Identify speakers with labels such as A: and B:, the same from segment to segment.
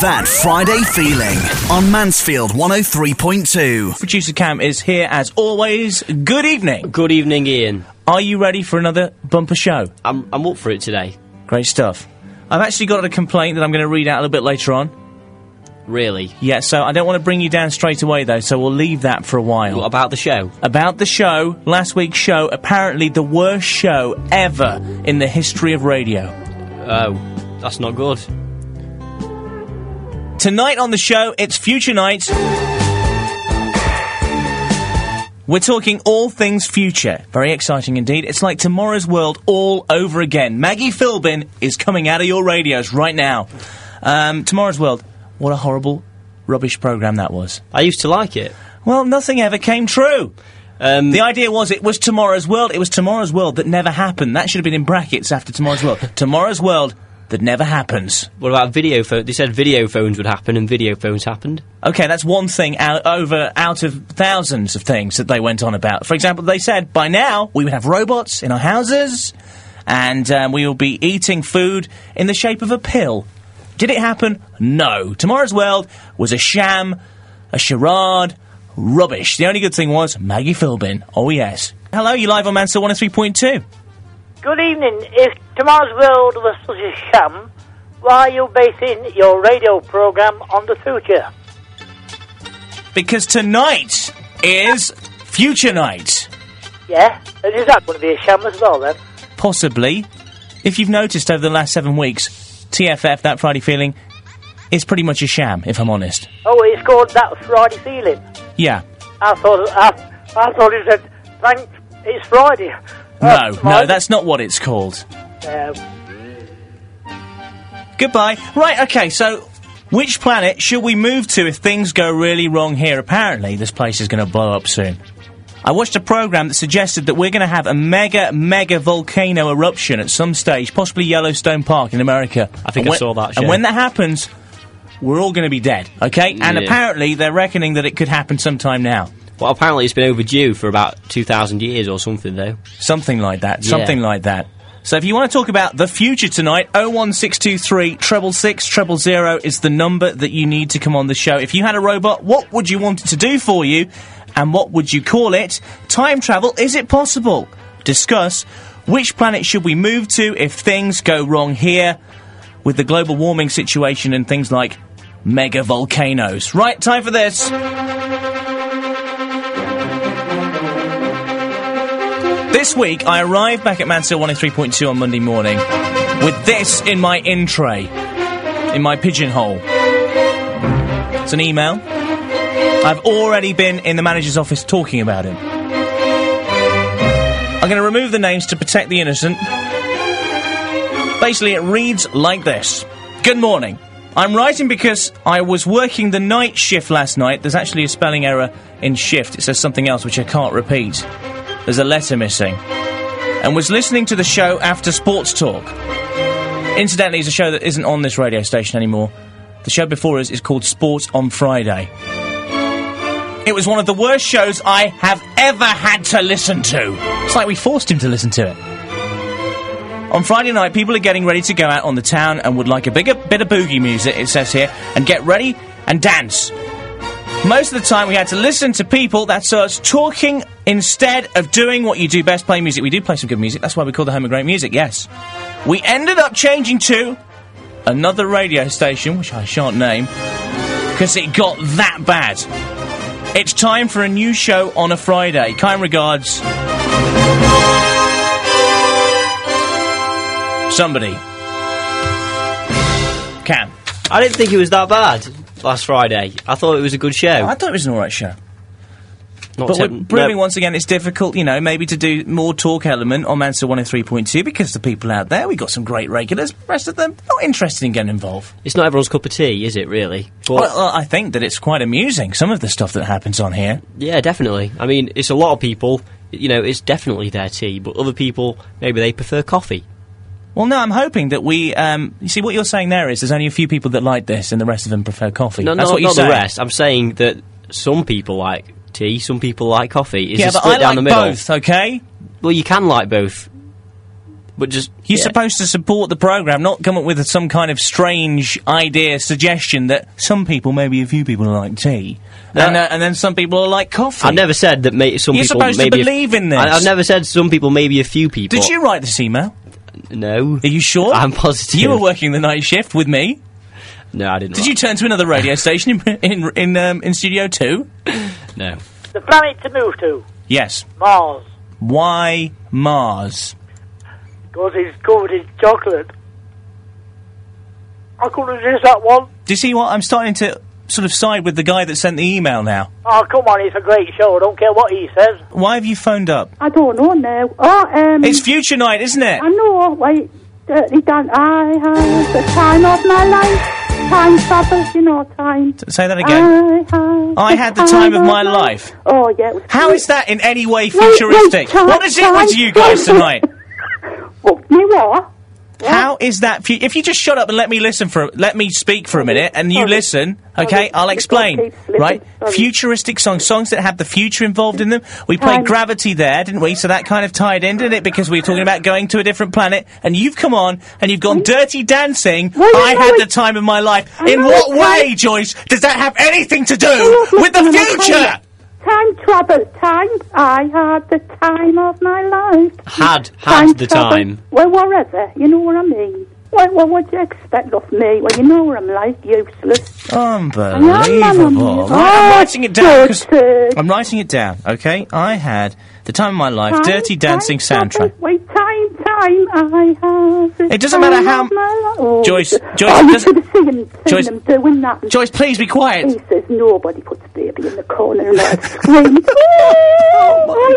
A: That Friday feeling on Mansfield 103.2.
B: Producer Cam is here as always. Good evening.
C: Good evening, Ian.
B: Are you ready for another bumper show?
C: I'm, I'm up for it today.
B: Great stuff. I've actually got a complaint that I'm going to read out a little bit later on.
C: Really?
B: Yeah, so I don't want to bring you down straight away though, so we'll leave that for a while.
C: What about the show?
B: About the show, last week's show, apparently the worst show ever in the history of radio.
C: Oh, that's not good.
B: Tonight on the show, it's Future Night. We're talking all things future. Very exciting indeed. It's like tomorrow's world all over again. Maggie Philbin is coming out of your radios right now. Um, tomorrow's world. What a horrible, rubbish program that was.
C: I used to like it.
B: Well, nothing ever came true.
C: Um,
B: The idea was it was tomorrow's world. It was tomorrow's world that never happened. That should have been in brackets after tomorrow's world. tomorrow's world that never happens.
C: what about video phone? They said video phones would happen, and video phones happened.
B: Okay, that's one thing out, over out of thousands of things that they went on about. For example, they said by now we would have robots in our houses, and um, we will be eating food in the shape of a pill. Did it happen? No. Tomorrow's world was a sham, a charade, rubbish. The only good thing was Maggie Philbin. Oh yes. Hello, you live on Mansell 103.2.
D: Good evening. If tomorrow's world was such a sham, why are you basing your radio program on the future?
B: Because tonight is Future Night.
D: Yeah? Is that going to be a sham as well then?
B: Possibly. If you've noticed over the last seven weeks, TFF, that Friday feeling, is pretty much a sham, if I'm honest.
D: Oh, it's called that Friday feeling.
B: Yeah.
D: I thought I, I thought it said thanks. It's Friday.
B: No, no, that's not what it's called. Goodbye. Right, okay, so which planet should we move to if things go really wrong here? Apparently, this place is going to blow up soon. I watched a program that suggested that we're going to have a mega, mega volcano eruption at some stage, possibly Yellowstone Park in America.
C: I think
B: And
C: I
B: when-
C: saw that,
B: And
C: yeah.
B: when that happens, we're all going to be dead, okay? And apparently, they're reckoning that it could happen sometime now.
C: Well, apparently it's been overdue for about 2,000 years or something, though.
B: Something like that.
C: Yeah.
B: Something like that. So if you want to talk about the future tonight, 01623 treble six treble zero is the number that you need to come on the show. If you had a robot, what would you want it to do for you? And what would you call it? Time travel, is it possible? Discuss which planet should we move to if things go wrong here with the global warming situation and things like mega volcanoes. Right, time for this. This week, I arrived back at Mansell 103.2 on Monday morning with this in my in tray, in my pigeonhole. It's an email. I've already been in the manager's office talking about him. I'm going to remove the names to protect the innocent. Basically, it reads like this Good morning. I'm writing because I was working the night shift last night. There's actually a spelling error in shift. It says something else which I can't repeat. There's a letter missing. And was listening to the show after Sports Talk. Incidentally, it's a show that isn't on this radio station anymore. The show before us is called Sports on Friday. It was one of the worst shows I have ever had to listen to. It's like we forced him to listen to it. On Friday night, people are getting ready to go out on the town and would like a bigger bit of boogie music, it says here, and get ready and dance. Most of the time, we had to listen to people, that's us, talking instead of doing what you do best, play music. We do play some good music, that's why we call the home of great music, yes. We ended up changing to another radio station, which I shan't name, because it got that bad. It's time for a new show on a Friday. Kind regards. Somebody. Cam.
C: I didn't think it was that bad last Friday. I thought it was a good show.
B: I thought it was an alright show.
C: Not
B: But
C: to-
B: we're proving
C: no,
B: once again it's difficult, you know, maybe to do more talk element on Mansell 103.2 because the people out there, we've got some great regulars, the rest of them not interested in getting involved.
C: It's not everyone's cup of tea, is it, really? But,
B: Well, I think that it's quite amusing, some of the stuff that happens on here.
C: yeah, definitely. I mean, it's a lot of people, you know, it's definitely their tea, but other people, maybe they prefer coffee.
B: Well, no, I'm hoping that we. Um, you see, what you're saying there is there's only a few people that like this, and the rest of them prefer coffee.
C: No,
B: That's
C: no,
B: what you're
C: not the
B: saying.
C: rest. I'm saying that some people like tea, some people like coffee. It's
B: Yeah, but
C: split
B: I
C: down
B: like
C: the middle.
B: both. Okay.
C: Well, you can like both. But just
B: You're
C: yeah.
B: supposed to support the program, not come up with some kind of strange idea, suggestion that some people, maybe a few people, like tea, and, uh, and then some people are like coffee.
C: I never said that. May- some
B: You're
C: people
B: supposed to
C: maybe a f-
B: believe in this.
C: I, have never said some people, maybe a few people.
B: Did you write this email?
C: No.
B: Are you sure?
C: I'm positive.
B: You were working the night shift with me.
C: No, I didn't.
B: Did you turn to another radio station in in in, um, in Studio Two?
C: No.
D: The planet to move to,
B: Yes.
D: Mars,
B: Why Mars?
D: because it's covered in chocolate. I couldn't resist that one.
B: Do you see what I'm starting to sort of side with the guy that sent the email now?
D: Oh, come on, it's a great show. I don't care what he says.
B: Why have you phoned up?
E: I don't know now. Oh, um,
B: It's future night, isn't it?
E: I know. Wait, dirty Dan. I had the time of my life. Time travel, you know, time.
B: Say that again.
E: I had.
B: I had the time of my life.
E: Oh yeah.
B: How is that in any way futuristic?
E: wait, time-
B: What is it with you guys tonight?
E: Well, me what?
B: How is that? If you just shut up and let me listen for, let me speak for a minute, and you
E: Sorry.
B: listen, okay?
E: Sorry.
B: I'll explain. Right?
E: sorry.
B: Futuristic songs, songs that have the future involved in them. We played
E: Time.
B: Gravity there, didn't we? So that kind of tied in, didn't it? Because we were talking about going to a different planet, and you've come on and you've gone Dirty Dancing.
E: Well,
B: I had the time of my life.
E: I
B: In what way, Joyce, does that have anything to do with the future?
E: Time travel, time. I had the time of my life.
C: Had
E: Time
C: had the
E: travel.
C: time.
E: Well, whatever. You know what I mean. Well, well, what do you expect of me? Well, you know what I'm like, useless.
B: Unbelievable.
E: Oh,
B: I'm writing it down. 'cause-
E: good.
B: I'm writing it down, okay? I had the time of my life,
E: Time,
B: Dirty Dancing soundtrack.
E: Wait, time, time, I have. the
B: It doesn't matter
E: time
B: how-
E: of my. Oh,
B: Joyce, Joyce,
E: oh, you
B: doesn't-
E: should have seen him, seen
B: Joyce-
E: him doing that.
B: Joyce, please be quiet.
E: He says nobody puts baby in the corner and I scream. oh, my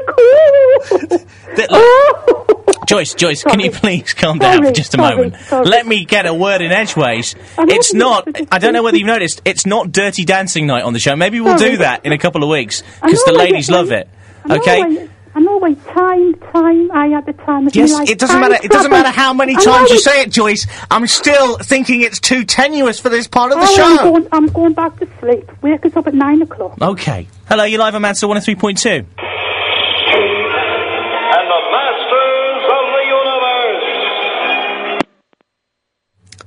E: God.
B: Look,
E: Oh.
B: Joyce, Joyce, can you please calm down for just a
E: sorry,
B: moment?
E: sorry.
B: Let me get a word in edgeways. It's not, I don't know whether you've noticed, it's not Dirty Dancing night on the show. Maybe we'll
E: Sorry.
B: do that in a couple of weeks, because the ladies love it. Okay?
E: I, I know, wait, time, time, I had the time of
B: Yes,
E: my life.
B: it doesn't matter. It doesn't matter how many times you say it, Joyce. I'm still thinking it's too tenuous for this part of the
E: Oh,
B: show.
E: I'm going, I'm going back to sleep. Wake us up at nine o'clock.
B: Okay. Hello, you live on Mansell 103.2.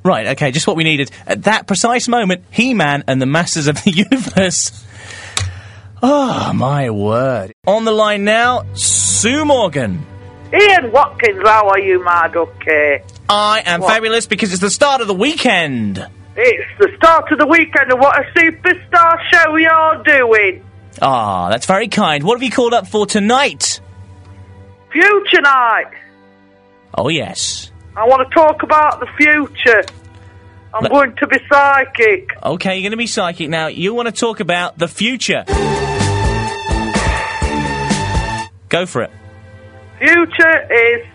B: Right, okay, just what we needed. At that precise moment, He Man and the Masters of the Universe. Oh, my word. On the line now, Sue Morgan.
F: Ian Watkins, how are you, my ducky?
B: I am
F: What?
B: fabulous because it's the start of the weekend.
F: It's the start of the weekend, and what a superstar show we are doing.
B: Ah, that's very kind. What have you called up for tonight?
F: Future night.
B: Oh, yes.
F: I want to talk about the future. I'm going to be psychic.
B: Okay, you're going to be psychic now. You want to talk about the future. Go for it.
F: Future is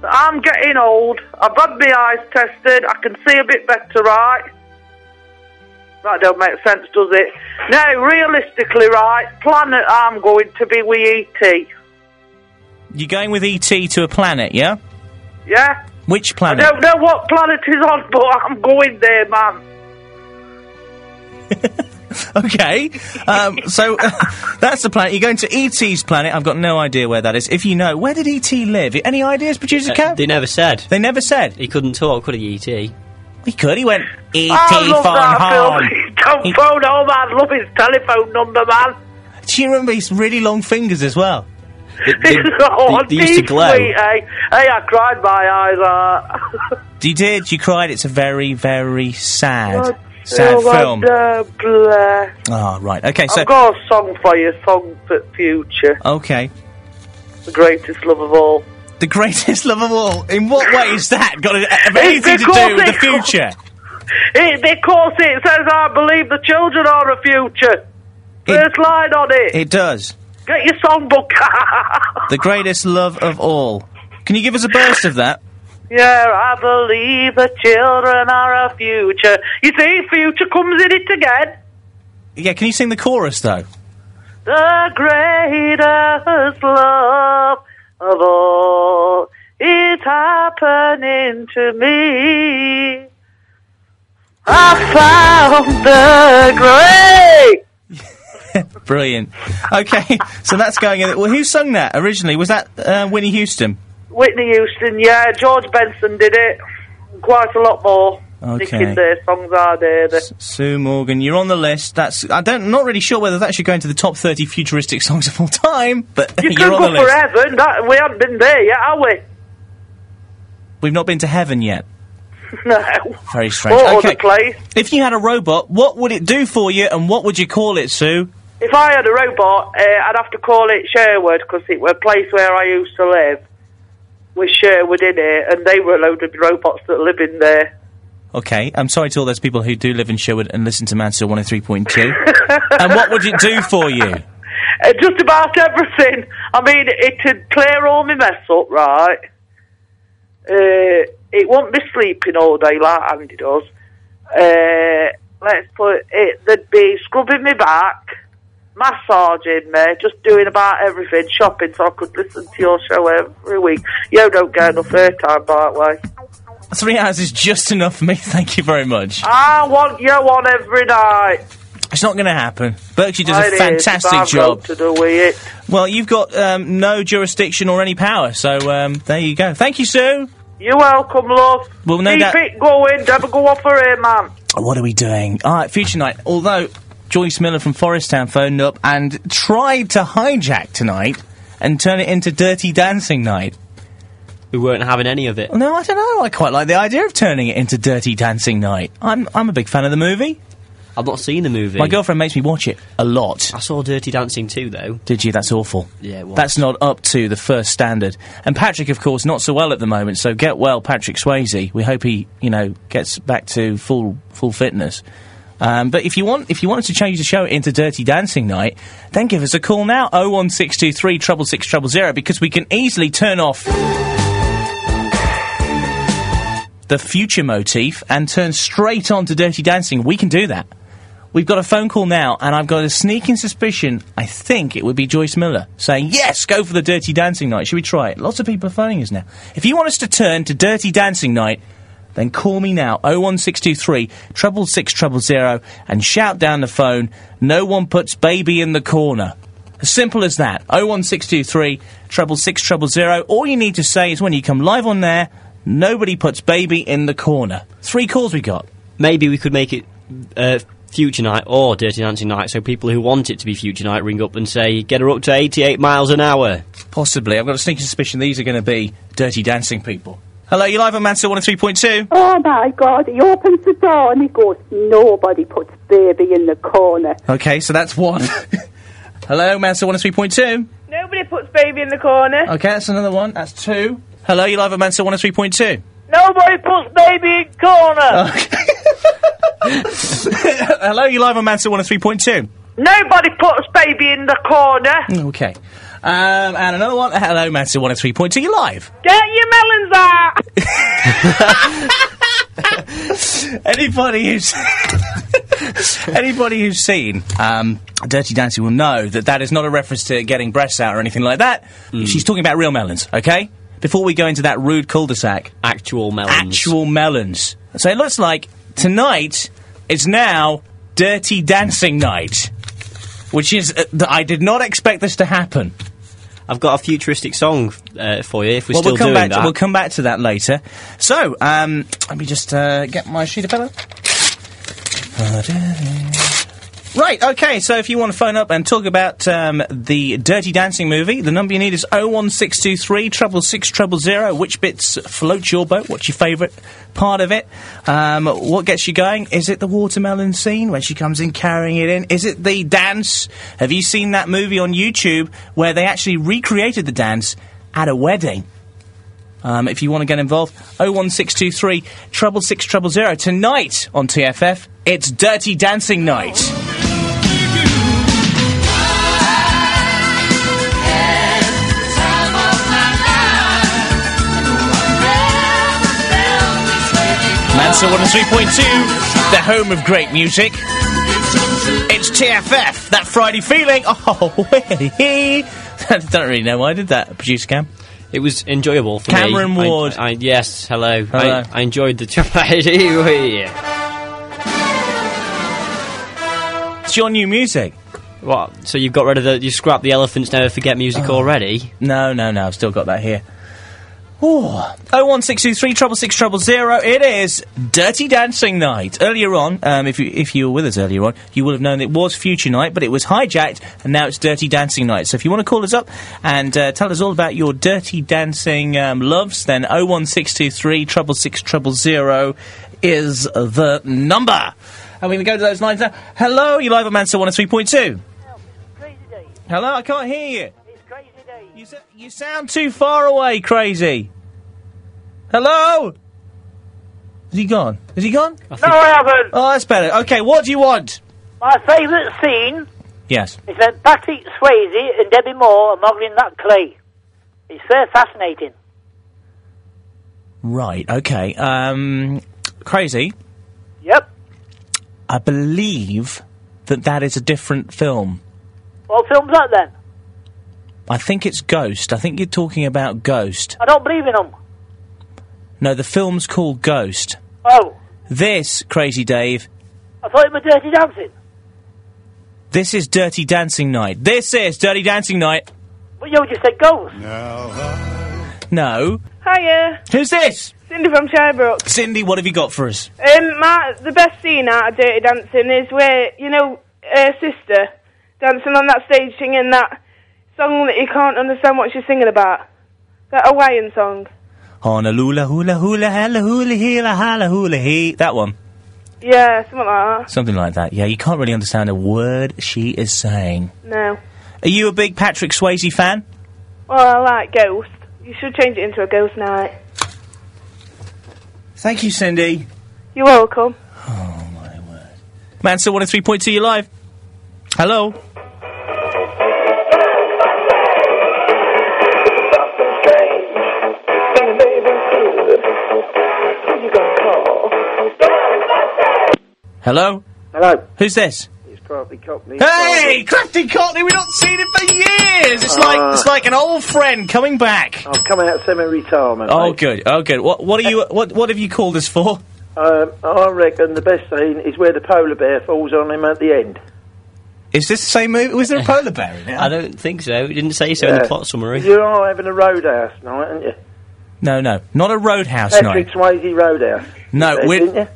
F: that I'm getting old. I've had my eyes tested. I can see a bit better, right? That don't make sense, does it? No, realistically, right, planet I'm going to be with ET.
B: You're going with ET to a planet, yeah?
F: Yeah?
B: Which planet?
F: I don't know what planet is on, but I'm going there, man.
B: Okay. Um, so that's the planet. You're going to ET's planet. I've got no idea where that is. If you know, where did ET live? Any ideas, producer
C: Uh,
B: Kev?
C: they never said.
B: They never said.
C: He couldn't talk, could he, E.T.?
B: He could. He went ET
F: I love
B: phone
F: that
B: home.
F: film. Don't
B: He-
F: phone home, I love his telephone number, man.
B: Do you remember his really long fingers as well?
C: They, they-
F: oh,
C: they- they used to glow.
F: sweet, eh? Hey, I cried my eyes out.
B: You did. You cried. It's a very, very sad,
F: Oh,
B: sad
F: oh,
B: film. Oh, right. Okay. So,
F: I've got a song for you, song for future.
B: okay.
F: The greatest love of all.
B: The greatest love of all. In what way is that got anything to do with the future?
F: It, because it says, I believe the children are a future. First line on it.
B: It does.
F: Get your songbook.
B: The greatest love of all. Can you give us a burst of that?
F: yeah, I believe the children are our future. You see, future comes in it again.
B: Yeah. Can you sing the chorus though?
F: The greatest love of all is happening to me. I found the great.
B: Brilliant. Okay, so that's going in. Well, who sung that originally? Was that uh, Winnie Houston?
F: Whitney Houston, yeah. George Benson did it. Quite a lot more.
B: Okay.
F: Their songs are there. The,
B: Sue Morgan, you're on the list. That's I don't not really sure whether that should go into the top 30 futuristic songs of all time, but
F: you
B: you're
F: could
B: on
F: go
B: the list.
F: forever. That, we haven't been there yet, have we?
B: We've not been to heaven yet.
F: No.
B: Very strange.
F: Or
B: okay. If you had a robot, what would it do for you, and what would you call it, Sue?
F: If I had a robot, uh, I'd have to call it Sherwood because it was a place where I used to live with Sherwood in it, and they were a load of robots that live in there.
B: Okay, I'm sorry to all those people who do live in Sherwood and listen to Mansell 103.2. and what would it do for you?
F: Uh, just about everything. I mean, it'd clear all my mess up, right? Uh, it won't be sleeping all day like Andy does. Uh, let's put it, they'd be scrubbing me back, massaging me, just doing about everything, shopping so I could listen to your show every week. You don't get enough airtime, by the way.
B: Three hours is just enough for me. Thank you very much.
F: I want you one every night.
B: It's not going to happen. Berkshire does
F: It
B: a fantastic job.
F: to do with it.
B: Well, you've got um, no jurisdiction or any power, so um, there you go. Thank you, Sue.
F: You're welcome, love.
B: Well, no
F: Keep it going. Never go off for here, man.
B: What are we doing? All right, future night. Although Joyce Miller from Forest Town phoned up and tried to hijack tonight and turn it into Dirty Dancing night.
C: We weren't having any of it.
B: No, I don't know. I quite like the idea of turning it into Dirty Dancing night. I'm I'm a big fan of the movie.
C: I've not seen the movie.
B: My girlfriend makes me watch it a lot.
C: I saw Dirty Dancing too, though.
B: Did you? That's awful.
C: Yeah, it was.
B: That's not up to the first standard. And Patrick, of course, not so well at the moment. So get well, Patrick Swayze. We hope he, you know, gets back to full full fitness. Um, but if you want, if you wanted to change the show into Dirty Dancing Night, then give us a call now. Oh one six treble zero because we can easily turn off the future motif and turn straight on to Dirty Dancing. We can do that. We've got a phone call now, and I've got a sneaking suspicion. I think it would be Joyce Miller saying, "Yes, go for the Dirty Dancing Night." Should we try it? Lots of people are phoning us now. If you want us to turn to Dirty Dancing Night, then call me now. 01623 treble six treble zero and shout down the phone. No one puts baby in the corner. As simple as that. 01623 treble six treble zero. All you need to say is when you come live on there, nobody puts baby in the corner. Three calls we got.
C: Maybe we could make it uh, Future Night or Dirty Dancing Night, so people who want it to be Future Night ring up and say, get her up to 88 miles an hour.
B: Possibly. I've got a sneaking suspicion these are going to be dirty dancing people. Hello, you live on Mansell 103.2.
E: Oh my God, he opens the door and he goes, nobody puts baby in the corner.
B: Okay, so that's one. Hello, Mansell 103.2.
G: Nobody puts baby in the corner.
B: Okay, that's another one. That's two. Hello, you live on Mansell 103.2.
G: Nobody puts baby in corner.
B: Hello, you live on Mansell 103.2.
F: Nobody puts baby in the corner.
B: Okay. Um, and another one. Hello, Mansell 103.2. You live.
G: Get your melons out.
B: anybody who's anybody who's seen um, Dirty Dancing will know that that is not a reference to getting breasts out or anything like that. She's talking about real melons, okay? Before we go into that rude cul-de-sac,
C: Actual melons.
B: actual melons. So it looks like tonight is now Dirty Dancing Night, which is uh, th- I did not expect this to happen.
C: I've got a futuristic song uh, for you if we're
B: well,
C: still
B: we'll come
C: doing
B: back.
C: that.
B: To, we'll come back to that later. So, um, let me just uh, get my sheet of paper. Right, okay, so if you want to phone up and talk about um, the Dirty Dancing movie, the number you need is 01623 treble six treble zero. Which bits float your boat? What's your favourite part of it? Um, what gets you going? Is it the watermelon scene when she comes in carrying it in? Is it the dance? Have you seen that movie on YouTube where they actually recreated the dance at a wedding? Um, if you want to get involved, 01623 treble six treble zero. Tonight on TFF, it's Dirty Dancing Night. Mansell 103.2, the home of great music. It's TFF, that Friday feeling. Oh, I don't really know why I did that, producer Cam.
C: It was enjoyable for
B: Cameron
C: me. I-
B: Ward.
C: I, yes, hello.
B: Hello.
C: I, I enjoyed the. yeah.
B: It's your new music.
C: What? So you've got rid of the. You scrapped the elephants, never forget music
B: Oh.
C: already?
B: No, no, no, I've still got that here. Oh, 01623 treble six treble zero. It is Dirty Dancing Night. Earlier on, um, if you if you were with us earlier on, you would have known it was Future Night, but it was hijacked, and now it's Dirty Dancing Night. So if you want to call us up and uh, tell us all about your Dirty Dancing um, loves, then 01623 treble six treble zero is the number. And we're going to go to those lines now. Hello, you live at Mansour 103.2.
D: Crazy day.
B: Hello, I can't hear you.
D: It's crazy day.
B: You, sa- you sound too far away, crazy. Hello? Is he gone? Is he gone?
D: No, I haven't.
B: Oh, that's better. Okay, what do you want?
D: My favourite scene
B: Yes.
D: is when Patrick Swayze and Debbie Moore are modelling that clay. It's very fascinating.
B: Right, okay. Um, crazy.
D: Yep.
B: I believe that that is a different film.
D: What film's that then?
B: I think it's Ghost. I think you're talking about Ghost.
D: I don't believe in them.
B: No, the film's called Ghost.
D: Oh,
B: This, Crazy Dave,
D: I thought it was Dirty Dancing.
B: this is Dirty Dancing Night. This is Dirty Dancing Night.
D: But you just said Ghost.
B: No. No.
G: Hiya,
B: Who's this?
G: Cindy from Shirebrook.
B: Cindy, what have you got for us?
G: Um, my, the best scene out of Dirty Dancing is where, you know, her sister dancing on that stage singing that song that you can't understand what she's singing about. That Hawaiian song.
B: Honolulu hula hula hula hula hula hula hula he. That one.
G: Yeah, something like that.
B: Something like that. Yeah, you can't really understand a word she is saying.
G: No.
B: Are you a big Patrick Swayze fan?
G: Well, I like Ghost. You should change it into a Ghost Night.
B: Thank you, Cindy.
G: You're welcome. Oh, my word.
B: Mansell 103.2, you live. Hello. Hello?
H: Hello,
B: Who's this?
H: it's Crafty Cockney.
B: Hey, Crafty Cockney, we've not seen him for years! It's like
H: Uh,
B: it's like an old friend coming back.
H: I've come out of semi-retirement.
B: Oh
H: mate.
B: good, oh good. What what are you what what have you called us for?
H: Um, I reckon the best scene is where the polar bear falls on him at the end.
B: Is this the same movie? Was there a polar bear in it?
C: I don't think so. It didn't say so in
H: Yeah.
C: the plot summary.
H: You are having a roadhouse night, aren't you?
B: No, no, not a roadhouse
H: Patrick
B: night.
H: Swayze roadhouse.
B: No,
H: There,
B: we're
H: didn't you?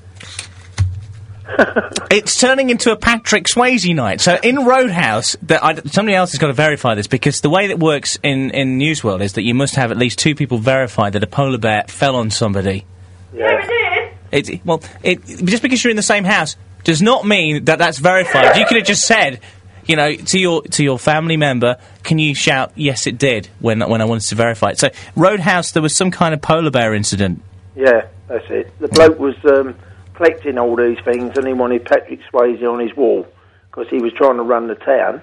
B: It's turning into a Patrick Swayze night. So in Roadhouse, that I, somebody else has got to verify this because the way that works in in News World is that you must have at least two people verify that a polar bear fell on somebody.
H: Yeah.
B: It well, it just because you're in the same house does not mean that that's verified. You could have just said. You know, to your to your family member, can you shout yes it did when when I wanted to verify it? So Roadhouse, there was some kind of polar bear incident.
H: Yeah, that's it. The bloke was um, collecting all these things, and he wanted Patrick Swayze on his wall because he was trying to run the town.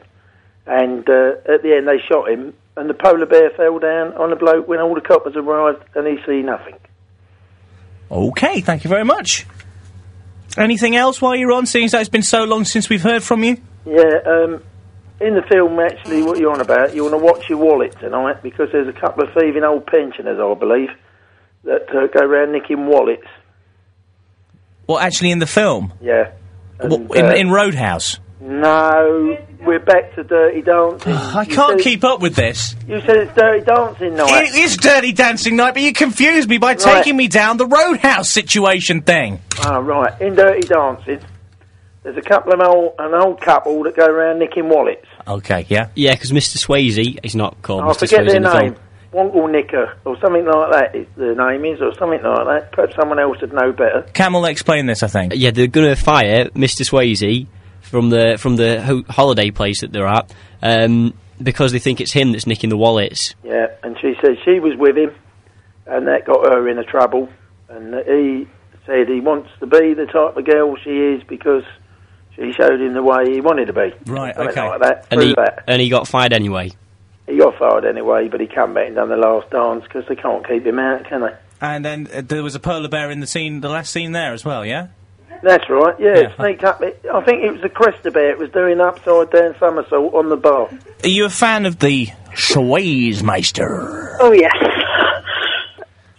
H: And uh, at the end, they shot him, and the polar bear fell down on the bloke when all the coppers arrived, and he see nothing.
B: Okay, thank you very much. Anything else while you're on, seeing as that it's been so long since we've heard from you?
H: Yeah, um, in the film, actually, what you're on about, you want to watch your wallet tonight because there's a couple of thieving old pensioners, I believe, that uh, go around nicking wallets.
B: Well, actually, in the film,
H: Yeah.
B: Well,
H: And,
B: in,
H: uh,
B: in Roadhouse.
H: No, we're back to Dirty Dancing.
B: I
H: You
B: can't keep up with this.
H: You said it's Dirty Dancing night.
B: It is Dirty Dancing Night, but you confused me by taking me down the Roadhouse situation thing.
H: Oh, right. In Dirty Dancing, there's a couple of old, an old couple that go around nicking wallets.
B: Okay, yeah.
C: Yeah, because Mr. Swayze is not called
H: I
C: Mr.
H: forget
C: Swayze
H: their
C: in the
H: name.
C: Film.
H: Wonkle Nicker, or something like that, is the name is, or something like that. Perhaps someone else would know better.
B: Camel explain this, I think.
C: Yeah, they're going to fire Mr. Swayze from the from the ho- holiday place that they're at um, because they think it's him that's nicking the wallets.
H: Yeah, and she says she was with him, and that got her into trouble. And he said he wants to be the type of girl she is because she showed him the way he wanted to be.
B: Right,
H: Something
B: okay.
H: like that.
C: And he,
H: that.
C: and he got fired anyway.
H: He got fired anyway, but he come back and done the last dance because they can't keep him out, can they?
B: And then uh, there was a polar bear in the scene, the last scene there as well, yeah?
H: That's right, yeah,
B: Yeah.
H: sneaked up. I think it was the Cresta Bear. It was doing upside down somersault on the bar.
B: Are you a fan of the Swayze Meister?
I: Oh, yes.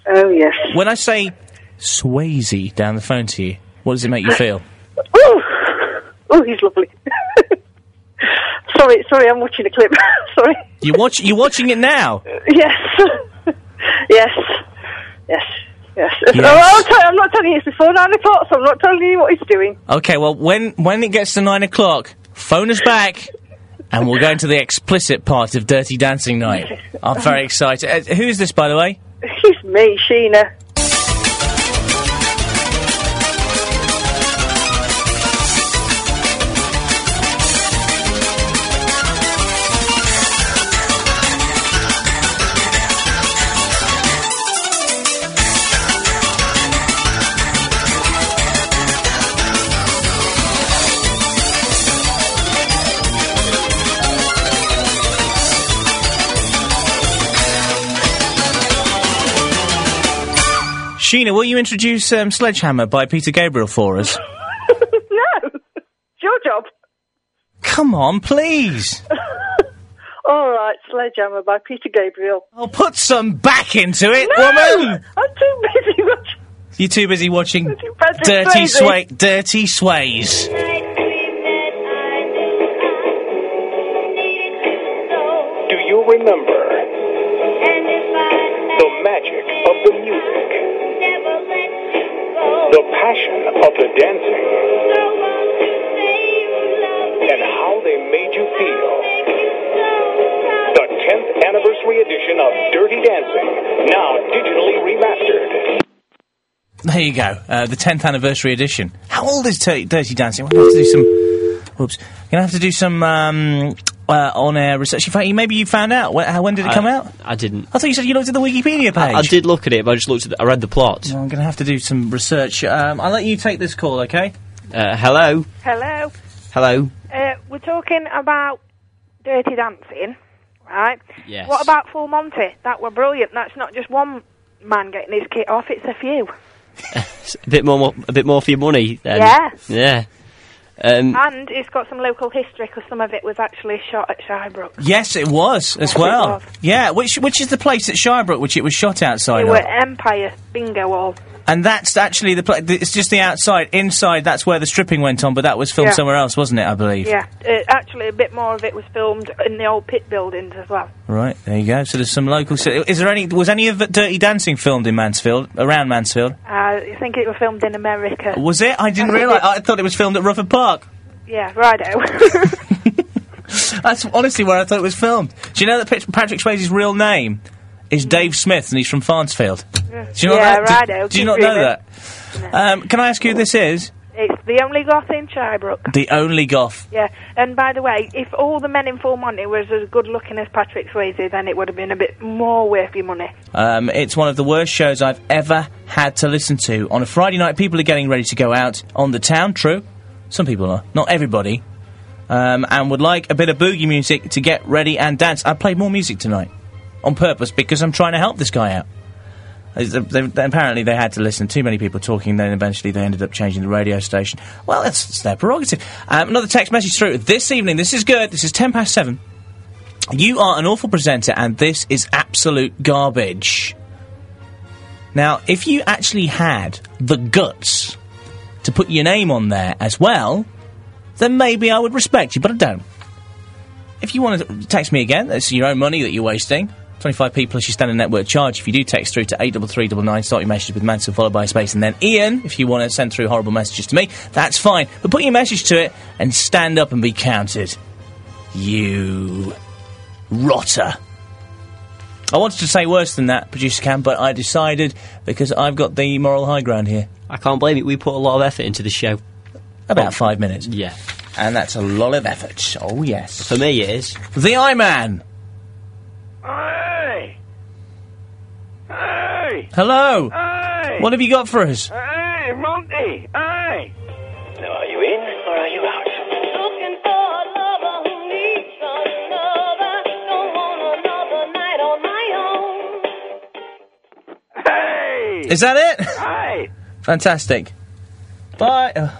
I: Oh, yes.
B: When I say Swayze down the phone to you, what does it make you feel?
I: Oh, oh he's lovely. sorry, sorry, I'm watching a clip. sorry.
B: You watch, you're watching it now.
I: Yes. yes. Yes. I'm, tell- I'm not telling you it's before nine o'clock, so I'm not telling you what he's doing.
B: Okay, well, when when it gets to nine o'clock, phone us back, and we'll go into the explicit part of Dirty Dancing Night. I'm very excited. Uh, who is this, by the way?
I: It's me, Sheena.
B: Sheena, will you introduce um, Sledgehammer by Peter Gabriel for us?
I: no, it's your job.
B: Come on, please.
I: All right, Sledgehammer by Peter Gabriel.
B: I'll put some back into it,
I: No!
B: woman.
I: I'm too busy watching.
B: You're too busy watching
I: Patrick
B: dirty sway, dirty sways.
J: Do you remember dancing, and how they made you feel? The 10th anniversary edition of Dirty Dancing, now digitally remastered.
B: There you go. Uh, the 10th anniversary edition. How old is Dirty Dancing? We're going to have to do some. Whoops. Going to have to do some um, uh, on air research. In fact, maybe you found out. When, when did it come out?
C: I didn't.
B: I thought you said you looked at the Wikipedia page.
C: I, I did look at it, but I just looked at. The, I read the plot.
B: I'm going to have to do some research. Um, I'll let you take this call, okay?
C: Uh, hello,
G: Hello.
C: hello.
G: Uh, we're talking about Dirty Dancing, right?
C: Yes.
G: What about Full Monty? That were brilliant. That's not just one man getting his kit off; it's a few.
C: S- A bit more, a bit more for your money. Then.
G: Yeah.
C: Yeah. Um,
G: And it's got some local history because some of it was actually shot at Shirebrook.
B: Yes, it was as
G: Yes,
B: well.
G: was.
B: Yeah, which which is the place at Shirebrook which it was shot outside
G: They
B: of?
G: were Empire Bingo Hall.
B: And that's actually the place. It's just the outside. Inside, that's where the stripping went on, but that was filmed
G: Yeah.
B: somewhere else, wasn't it? I believe.
G: Yeah, actually, a bit more of it was filmed in the old pit buildings as well.
B: Right there you go. So there's some local. So is there any? Was any of the Dirty Dancing filmed in Mansfield? Around Mansfield?
G: Uh, I think it was filmed in America.
B: Was it? I didn't realise. I thought it was filmed at Rufford Park.
G: Yeah, righto.
B: That's honestly where I thought it was filmed. Do you know that Patrick Swayze's real name is Dave Smith, and he's from Farnsfield? Do you know
G: yeah,
B: that? Do-
G: righto.
B: Do, you not know that? Um, can I ask you who this is?
G: It's the only goth in Shirebrook.
B: The only goth.
G: Yeah, and by the way, if all the men in Full Monty was as good looking as Patrick Swayze, then it would have been a bit more worth your money.
B: Um, it's one of the worst shows I've ever had to listen to. On a Friday night, people are getting ready to go out on the town, true. Some people are, not everybody. Um, and would like a bit of boogie music to get ready and dance. I played more music tonight on purpose because I'm trying to help this guy out. They- they- apparently, they had to listen. to Too many people talking. Then eventually, they ended up changing the radio station. Well, that's, that's their prerogative. Um, another text message through this evening. This is good. This is ten past seven. You are an awful presenter, and this is absolute garbage. Now, if you actually had the guts to put your name on there as well, then maybe I would respect you, but I don't. If you want to text me again, that's your own money that you're wasting. 25p plus your standard network charge. If you do text through to 83399, start your message with Mansell followed by a space and then Ian, if you want to send through horrible messages to me, that's fine. But put your message to it and stand up and be counted. You rotter. I wanted to say worse than that, producer Cam, but I decided because I've got the moral high ground here.
C: I can't blame it. We put a lot of effort into the show.
B: About five minutes.
C: Yeah.
B: And that's a lot of effort. Oh, yes.
C: For me, it is.
B: The Eye Man.
K: Hey! Hey!
B: Hello.
K: Hey!
B: What have you got for us?
K: Hey, Monty! Hey!
J: Now, are you in or are you out?
L: Looking for a lover who needs another. Don't want another night on my own.
K: Hey!
B: Is that it?
K: Hey!
B: Fantastic. Bye. Uh,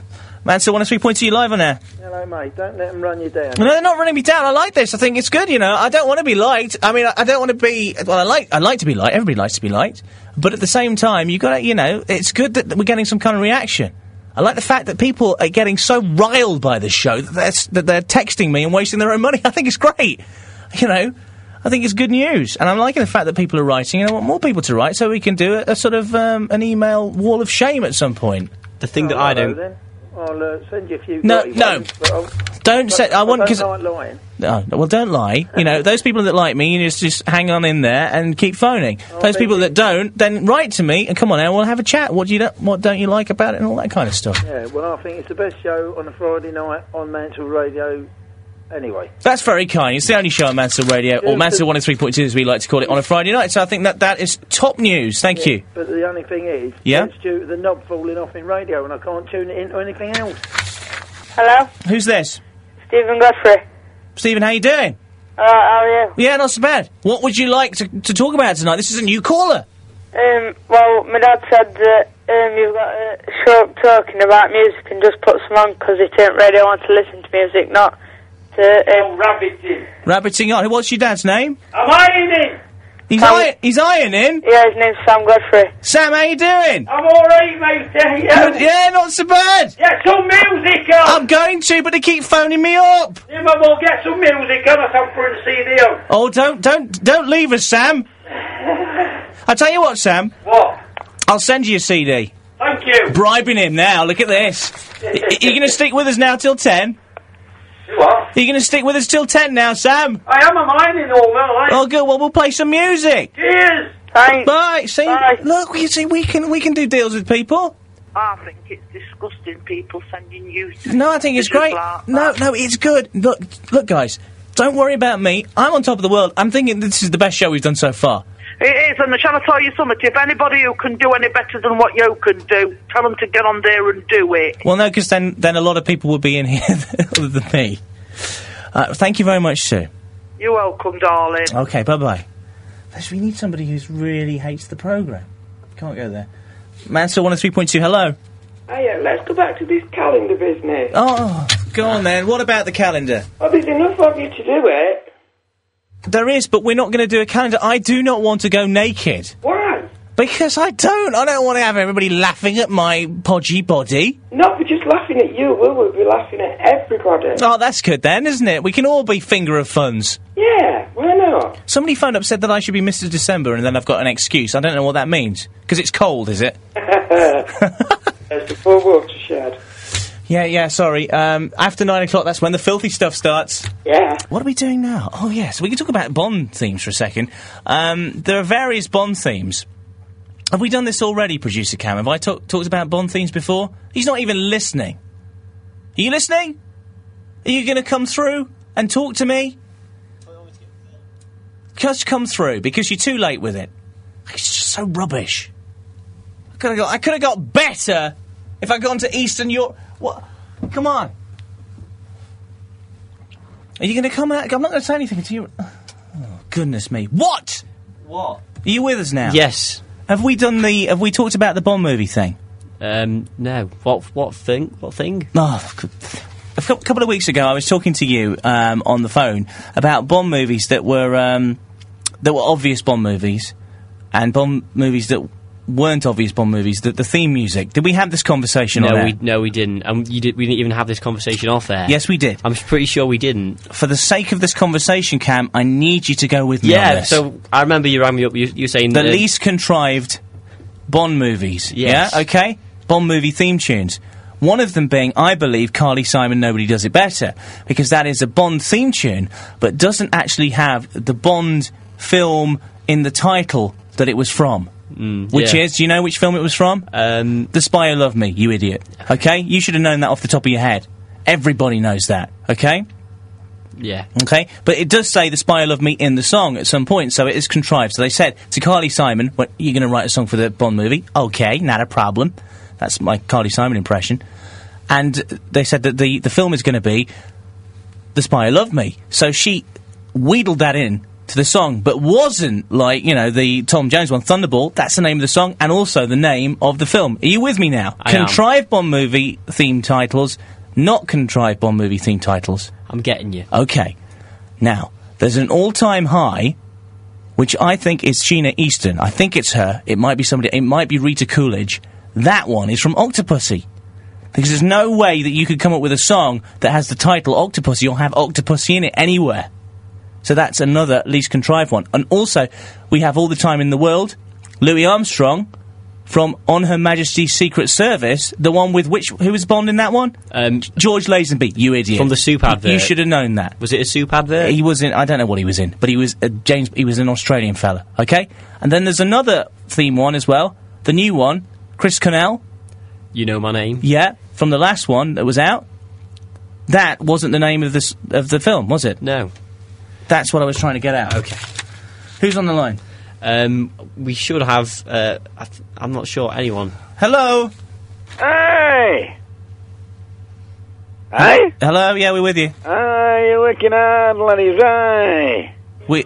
B: Mansell, 103.2 you live on air.
H: Hello, mate. Don't let them run you down.
B: No, they're not running me down. I like this. I think it's good. You know, I don't want to be liked. I mean, I, I don't want to be. Well, I like. I like to be liked. Everybody likes to be liked. But at the same time, you've got to. You know, it's good that we're getting some kind of reaction. I like the fact that people are getting so riled by the show that they're, that they're texting me and wasting their own money. I think it's great. You know, I think it's good news, and I'm liking the fact that people are writing, and I want more people to write, so we can do a, a sort of um, an email wall of shame at some point.
C: The thing that
H: Oh,
C: I don't.
H: Then. I'll uh, send you a few.
B: No, no.
H: ones,
B: Don't say. I want because. No, well, don't lie. You know, those people that like me, you just just hang on in there and keep phoning. those people that don't, then write to me and come on, and we'll have a chat. What do you don't, what don't you like about it, and all that kind of stuff.
H: Yeah, well, I think it's the best show on a Friday night on Mansfield Radio. Anyway,
B: That's very kind. It's the only show on Mansell Radio, or
H: Yeah,
B: Mansell 103.2 as we like to call it, on a Friday night. So I think that that is top news. Thank you.
H: but the only thing is,
B: Yeah?
H: it's due to the knob falling off in radio, and I can't tune it into anything else.
G: Hello,
B: Who's this?
G: Stephen Godfrey.
B: Stephen, how you doing?
G: Uh, how are you?
B: Yeah, not so bad. What would you like to, to talk about tonight? This is a new caller.
G: Um, well, my dad said that um, you've got a show up talking about music and just put some on because he didn't really want to listen to music, not to... Um,
K: rabbiting.
B: Rabbiting on. What's your dad's name?
K: I'm ironing.
B: He's, iron, he's ironing.
G: Yeah, his name's Sam Godfrey.
B: Sam, how you doing?
K: I'm alright, mate. Yeah, yeah.
B: Good. Yeah, not so bad.
K: Get some music on.
B: I'm going to, but they keep phoning me up.
K: Yeah, but we'll get some music on. I'm putting a CD on.
B: Oh, don't, don't, don't leave us, Sam. I tell you what, Sam.
K: What?
B: I'll send you a CD.
K: Thank you.
B: Bribing him now. Look at this. Y- you going to stick with us now till ten?
K: What?
B: you going to stick with us till ten now, Sam?
K: I am a mining all well, I.
B: Oh, good. Well, we'll play some music.
K: Cheers.
G: Thanks.
B: Bye. See, Bye. look, we see we can we can do deals with people.
F: I think it's disgusting people sending you.
B: No, I think it's great. No, no, it's good. Look, look, guys. Don't worry about me. I'm on top of the world. I'm thinking this is the best show we've done so far.
F: It is, and I shall I tell you something? If anybody who can do any better than what you can do, tell them to get on there and do it.
B: Well, no, because then then a lot of people would be in here other than me. Uh, thank you very much, Sue.
F: You're welcome, darling.
B: Okay, bye bye. We need somebody who really hates the program. Can't go there. Mansell one hundred three point two. Hello.
M: Yeah, let's go back to this calendar business.
B: Oh, go on then. What about the calendar?
M: Oh, there's enough of you to do it.
B: There is, but we're not going to do a calendar. I do not want to go naked.
M: Why?
B: Because I don't. I don't want to have everybody laughing at my podgy body.
M: Not for just laughing at you, we will be laughing at everybody.
B: Oh, that's good then, isn't it? We can all be finger of funds.
M: Yeah, why not?
B: Somebody phoned up said that I should be Mr. December, and then I've got an excuse. I don't know what that means. Because it's cold, is it?
M: There's the full watershed.
B: Yeah, yeah, sorry. Um, after nine o'clock, that's when the filthy stuff starts.
M: Yeah.
B: What are we doing now? Oh, yes, we can talk about Bond themes for a second. Um, there are various Bond themes. Have we done this already, producer Cam? Have I talk- talked about Bond themes before? He's not even listening. Are you listening? Are you going to come through and talk to me? Just come through because you're too late with it. It's just so rubbish. I could have got. I could have got better if I'd gone to Eastern Europe. What? Come on. Are you going to come out? I'm not going to say anything until you. Oh, goodness me! What?
C: What?
B: Are you with us now?
C: Yes.
B: Have we done the? Have we talked about the Bond movie thing?
C: Um, no. What? What thing? What thing?
B: Oh, a cou- couple of weeks ago, I was talking to you um, on the phone about Bond movies that were um, that were obvious Bond movies, and Bond movies that weren't obvious Bond movies. The, the theme music. Did we have this conversation?
C: No, we no, we didn't. And you did. We didn't even have this conversation off air.
B: Yes, we did.
C: I'm pretty sure we didn't.
B: For the sake of this conversation, Cam, I need you to go with me on
C: Yeah. So I remember you rang me up. You, you saying
B: the
C: uh,
B: least contrived Bond movies.
C: Yes.
B: Yeah, okay? Bond movie theme tunes. One of them being, I believe, Carly Simon Nobody Does It Better, because that is a Bond theme tune, but doesn't actually have the Bond film in the title that it was from. Which
C: yeah.
B: is, do you know which film it was from?
C: Um,
B: the Spy Who Loved Me, you idiot. Okay? You should have known that off the top of your head. Everybody knows that, okay?
C: Yeah.
B: Okay, but it does say "The Spy Who Loved Me" in the song at some point, so it is contrived. So they said to Carly Simon, "What you're going to write a song for the Bond movie? Okay, not a problem." That's my Carly Simon impression. And they said that the the film is going to be "The Spy Who Loved Me." So she wheedled that in to the song, but wasn't like you know the Tom Jones one, Thunderball. That's the name of the song, and also the name of the film. Are you with me now?
C: I am.
B: contrived Bond movie theme titles, not contrived Bond movie theme titles.
C: I'm getting you.
B: Okay. Now, there's an all time high, which I think is Sheena Easton. I think it's her. It might be somebody, it might be Rita Coolidge. That one is from Octopussy. Because there's no way that you could come up with a song that has the title Octopussy or have Octopussy in it anywhere. So that's another least contrived one. And also, we have all the time in the world, Louis Armstrong from On Her Majesty's Secret Service, the one with which who was Bond in that one?
C: Um,
B: George Lazenby. You idiot.
C: From the soup
B: You-
C: advert.
B: You should have known that.
C: Was it a soup advert?
B: He was in. I don't know what he was in, but he was uh, James. He was an Australian fella. Okay, and then there's another theme one as well. The new one, Chris Cornell.
C: You know my name.
B: Yeah, from the last one that was out. That wasn't the name of this of the film, was it?
C: No.
B: That's what I was trying to get out.
C: Okay.
B: Who's on the line?
C: Um, we should have. Uh, I th- I'm not sure anyone.
B: Hello.
N: Hey! Hey?
B: Hello. Yeah, we're with you.
N: Hey, you're looking at bloody eye.
B: We.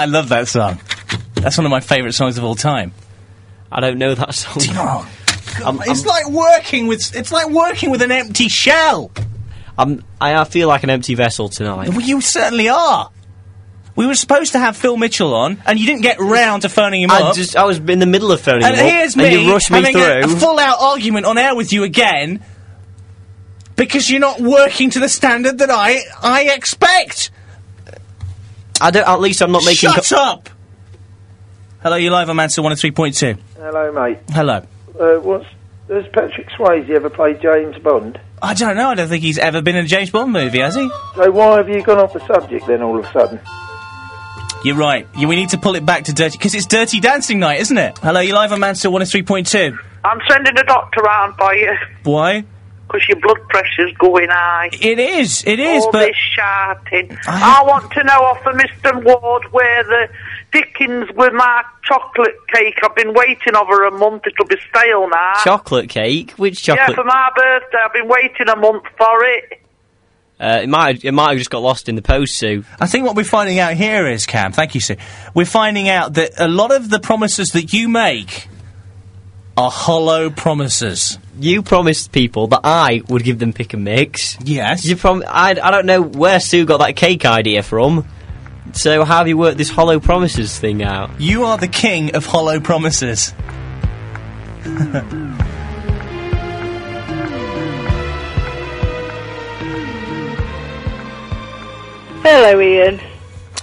B: I love that song. That's one of my favourite songs of all time.
C: I don't know that song.
B: Oh,
C: I'm,
B: it's
C: I'm,
B: like working with. It's like working with an empty shell.
C: I'm, I I feel like an empty vessel tonight.
B: Well, you certainly are. We were supposed to have Phil Mitchell on, and you didn't get round to phoning him
C: I
B: up.
C: just I was in the middle of phoning
B: and
C: him up,
B: here's
C: and
B: me
C: you rushed me
B: having a,
C: through.
B: a full-out argument on air with you again because you're not working to the standard that I I expect.
C: I don't. At least I'm not making.
B: Shut up. Hello, you live on Mansfield one three point two.
H: Hello, mate.
B: Hello.
H: Uh, what's has Patrick Swayze ever played James Bond?
B: I don't know. I don't think he's ever been in a James Bond movie, has he?
H: So why have you gone off the subject then all of a sudden?
B: You're right. Yeah, we need to pull it back to dirty because it's Dirty Dancing night, isn't it? Hello, you live on Mansfield one three point two.
F: I'm sending a doctor round by you
B: Why?
F: Because your blood pressure's going high.
B: It is. It is.
F: All
B: but
F: this shouting. I... want to know off of Mr. Ward where the Dickens with my chocolate cake. I've been waiting over a month. It'll be stale now.
C: Chocolate cake? Which chocolate?
F: Yeah, for my birthday. I've been waiting a month for it.
C: uh, it might. It might have just got lost in the post, Sue.
B: I think what we're finding out here is, Cam, thank you, Sue. We're finding out that a lot of the promises that you make are hollow promises.
C: You promised people that I would give them pick and mix.
B: Yes.
C: You prom- I, I don't know where Sue got that cake idea from. So how have you worked this hollow promises thing out?
B: You are the king of hollow promises.
I: Hello, Ian.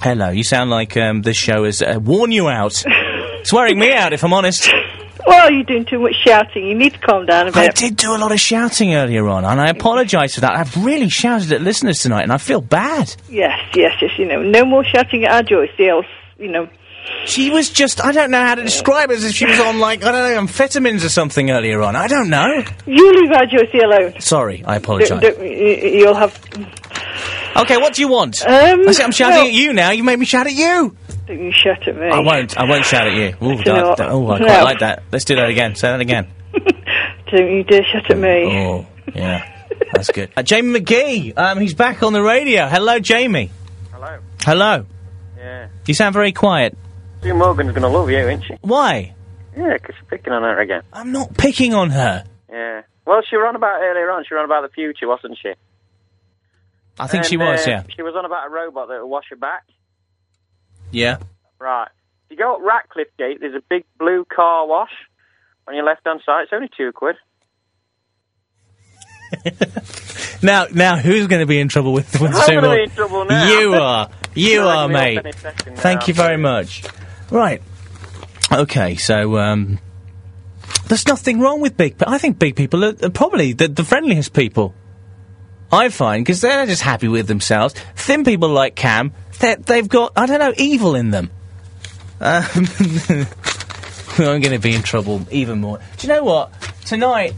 B: Hello, you sound like um, this show has uh, worn you out. it's wearing me out, if I'm honest.
I: Well, you're doing too much shouting. You need to calm down a bit.
B: I did do a lot of shouting earlier on, and I apologise for that. I've really shouted at listeners tonight, and I feel bad.
I: Yes, yes, yes. You know, no more shouting at our Joyce, else, you know.
B: She was just, I don't know how to describe it, as if she was on, like, I don't know, amphetamines or something earlier on. I don't know.
I: You leave our Joyce alone.
B: Sorry, I apologise.
I: don't- y- y- you'll have.
B: Okay, what do you want?
I: Um,
B: I see I'm shouting
I: well-
B: at you now. You made me shout at you.
I: Don't you shout at me.
B: I won't. I won't shout at you. Ooh,
I: you know
B: that- oh, I
I: No.
B: quite like that. Let's do that again. Say that again.
I: Don't you dare shout at me.
B: Oh, yeah. That's good. Uh, Jamie McGee. Um, he's back on the radio. Hello, Jamie.
O: Hello.
B: Hello.
O: Yeah.
B: You sound very quiet.
O: Sue Morgan's going to love you, isn't she?
B: Why?
O: Yeah, 'cause you're picking on her again.
B: I'm not picking on her.
O: Yeah. Well, she were on about earlier on. She were on about the future, wasn't she?
B: I think she was.
O: uh,
B: Yeah.
O: She was on about a robot that would wash your back.
B: Yeah.
O: Right. If you go up Ratcliffe Gate, there's a big blue car wash on your left-hand side. It's only two quid.
B: Now, now, who's going to be in trouble with, with
O: I'm gonna be
B: Morgan?
O: in trouble now.
B: You are. You are, mate. Thank you very much. Right. Okay. So, um, there's nothing wrong with big. I think big people are, are probably the, the friendliest people. I find because they're just happy with themselves. Thin people like Cam, they've got I don't know evil in them. Um, I'm going to be in trouble even more. Do you know what? Tonight,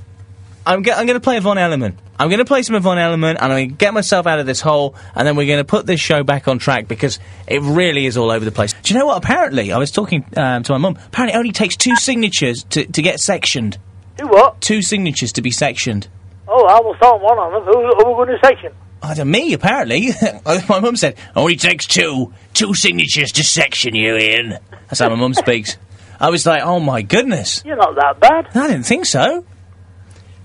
B: I'm, I'm going to play Von Ellerman. I'm going to play some of Von Ellerman, and I'm going to get myself out of this hole, and then we're going to put this show back on track because it really is all over the place. Do you know what? Apparently, I was talking um, to my mum. Apparently, it only takes two signatures to, to get sectioned.
D: Do what?
B: Two signatures to be sectioned.
D: Oh, I will start one on them. Who, who are we going to section?
B: Ah, I don't me, apparently. my mum said, oh, only takes two. Two signatures to section you, Ian. That's how my mum speaks. I was like, oh my goodness.
D: You're not that bad.
B: I didn't think so.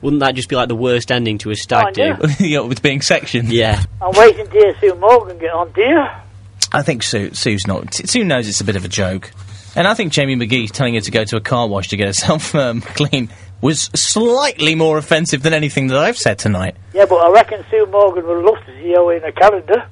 C: Wouldn't that just be like the worst ending to a stag
D: Oh,
C: do?
B: yeah, with being sectioned.
C: Yeah.
D: I'm waiting to hear Sue Morgan get on, dear.
B: I think Sue, Sue's not. Sue knows it's a bit of a joke. And I think Jamie McGee telling her to go to a car wash to get herself um, clean was slightly more offensive than anything that I've said tonight.
D: Yeah, but I reckon Sue Morgan would love to see you in a calendar.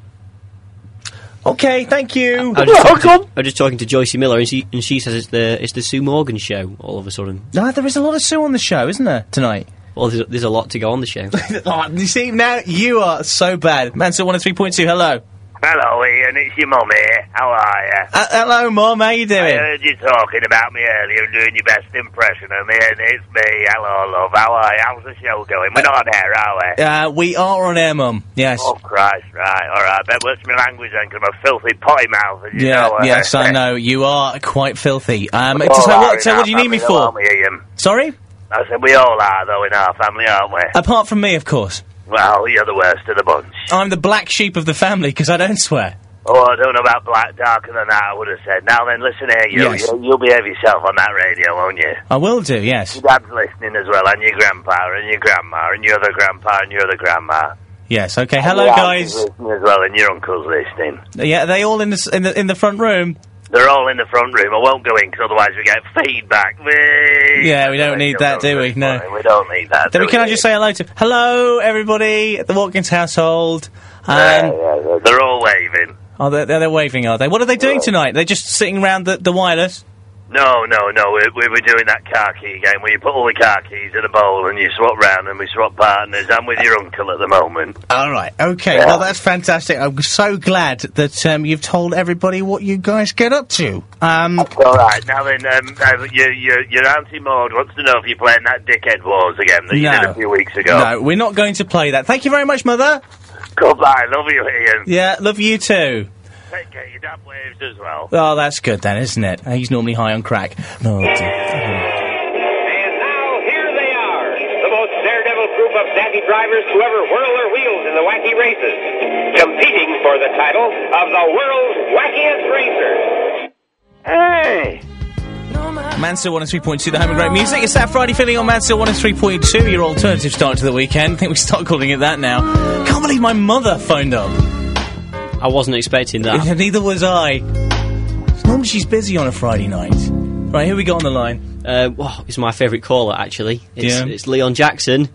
B: Okay, thank you.
C: I was just talking to, I was just talking to Joycey Miller, and she and she says it's the it's the Sue Morgan show. All of a sudden,
B: No, there is a lot of Sue on the show, isn't there, tonight?
C: well, there's, there's a lot to go on the show.
B: oh, you see, now you are so bad. Mansfield 103.2, hello.
P: Hello, Ian. It's your mum here. How are you?
B: Uh, hello, Mum, how you doing?
P: I heard you talking about me earlier and doing your best impression of me, and it's me. Hello, love. How are you? How's the show going? We're not on air, are we?
B: Uh, we are on air, Mum. Yes.
P: Oh, Christ, right. All right. Bet what's my language then, 'cause I'm a filthy potty mouth,
B: yeah,
P: know. uh,
B: yes, I know. You are quite filthy. Um, so, what, so what do you need me for?
P: Ian?
B: Sorry?
P: I said we all are, though, in our family, aren't we?
B: Apart from me, of course.
P: Well, you're the worst of the bunch.
B: I'm the black sheep of the family because I don't swear.
P: Oh, I don't know about black darker than that, I would have said. Now then, listen here, you.
B: Yes.
P: you you'll behave yourself on that radio, won't you?
B: I will do, yes.
P: Your dad's listening as well, and your grandpa, and your grandma, and your other grandpa, and your other grandma.
B: Yes, okay. Hello,
P: your
B: guys.
P: listening as well, and your uncle's listening.
B: Yeah, are they all in the, in the in the front room?
P: They're all in the front room. I won't go in, because otherwise we get feedback. Whee!
B: Yeah, we don't need that, do we? No.
P: We don't need that.
B: Then can I just say hello to hello everybody at the Watkins household? Um,
P: Yeah, yeah, they're all waving.
B: oh, they're, they're waving, are they? What are they doing tonight? They're just sitting around the, the wireless.
P: No, no, no. We, we were doing that car key game where you put all the car keys in a bowl and you swap round and we swap partners. I'm with your uncle at the moment.
B: All right. Okay. Well, that's fantastic. I'm so glad that um, you've told everybody what you guys get up to. Um,
P: All right. Now then, um, uh, your, your, your Auntie Maud wants to know if you're playing that Dickhead Wars again that you did a few weeks ago.
B: no, we're not going to play that. Thank you very much, Mother.
P: Goodbye. Love you, Ian.
B: Yeah, love you too.
P: Take care. Your dad waves as well.
B: Oh, that's good then, isn't it? He's normally high on crack. Oh, dear.
Q: And now here they are, the most daredevil group of savvy drivers to ever whirl their wheels in the wacky races, competing for the title of the world's wackiest racer.
P: Hey!
B: Mansfield 103.2, the home of great music. It's that Friday feeling on Mansfield 103.2, your alternative start to the weekend. I think we start calling it that now. Can't believe my mother phoned up.
C: I wasn't expecting that.
B: Neither was I. Normally she's busy on a Friday night. Right, here we go on the line?
C: Uh, well, it's my favourite caller actually. It's,
B: Yeah.
C: it's Leon Jackson.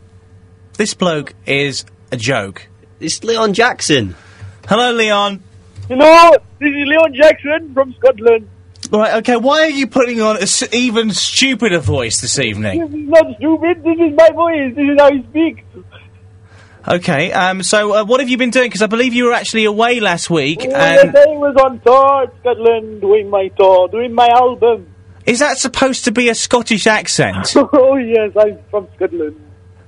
B: This bloke is a joke.
C: It's Leon Jackson.
B: Hello, Leon.
N: Hello, this is Leon Jackson from Scotland.
B: Right, okay, why are you putting on a s- even stupider voice this evening?
N: This is not stupid, this is my voice, this is how I speak.
B: Okay, um, so uh, what have you been doing? Because I believe you were actually away last week,
N: Oh,
B: and
N: I was on tour Scotland doing my tour, doing my album.
B: is that supposed to be a Scottish accent?
N: oh yes, I'm from Scotland.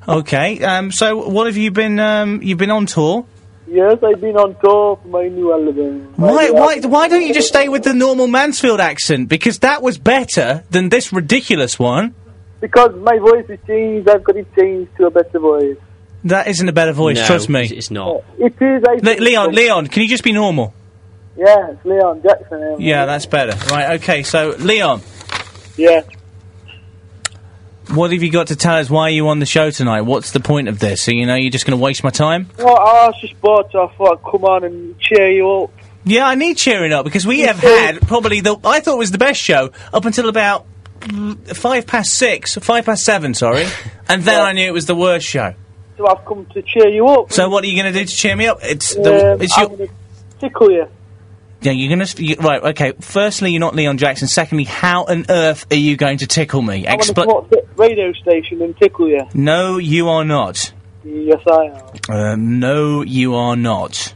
B: okay, um, so what have you been? Um, you've been on tour.
N: Yes, I've been on tour for my new album. My
B: Why,
N: new
B: why,
N: album.
B: why don't you just stay with the normal Mansfield accent? Because that was better than this ridiculous one.
N: Because my voice is changed, I've got it changed to a better voice.
B: That isn't a better voice,
C: No,
B: trust me.
C: it's- it's not.
N: It is,
B: Le- Leon, Leon, can you just be normal?
N: Yeah, it's Leon Jackson. um,
B: Yeah, that's better. Right, okay, so, Leon,
N: Yeah.
B: what have you got to tell us? Why are you on the show tonight? What's the point of this? So, you know, you're just going to waste my time?
N: Well, I was just bored, so I thought I'd come on and cheer you up.
B: Yeah, I need cheering up because we have had probably the I thought it was the best show up until about mm, five past six, five past seven, sorry, and then I knew it was the worst show.
N: So I've come to cheer you up.
B: So what are you going to do to cheer me up? It's the
N: Um,
B: it's
N: I'm
B: your
N: tickle you.
B: yeah. You're going to you, right. Okay. Firstly, you're not Leon Jackson. Secondly, how on earth are you going to tickle me?
N: I'm
B: Expl-
N: gonna the radio station and tickle you.
B: no, you are not.
N: Yes, I am.
B: Um, no, you are not.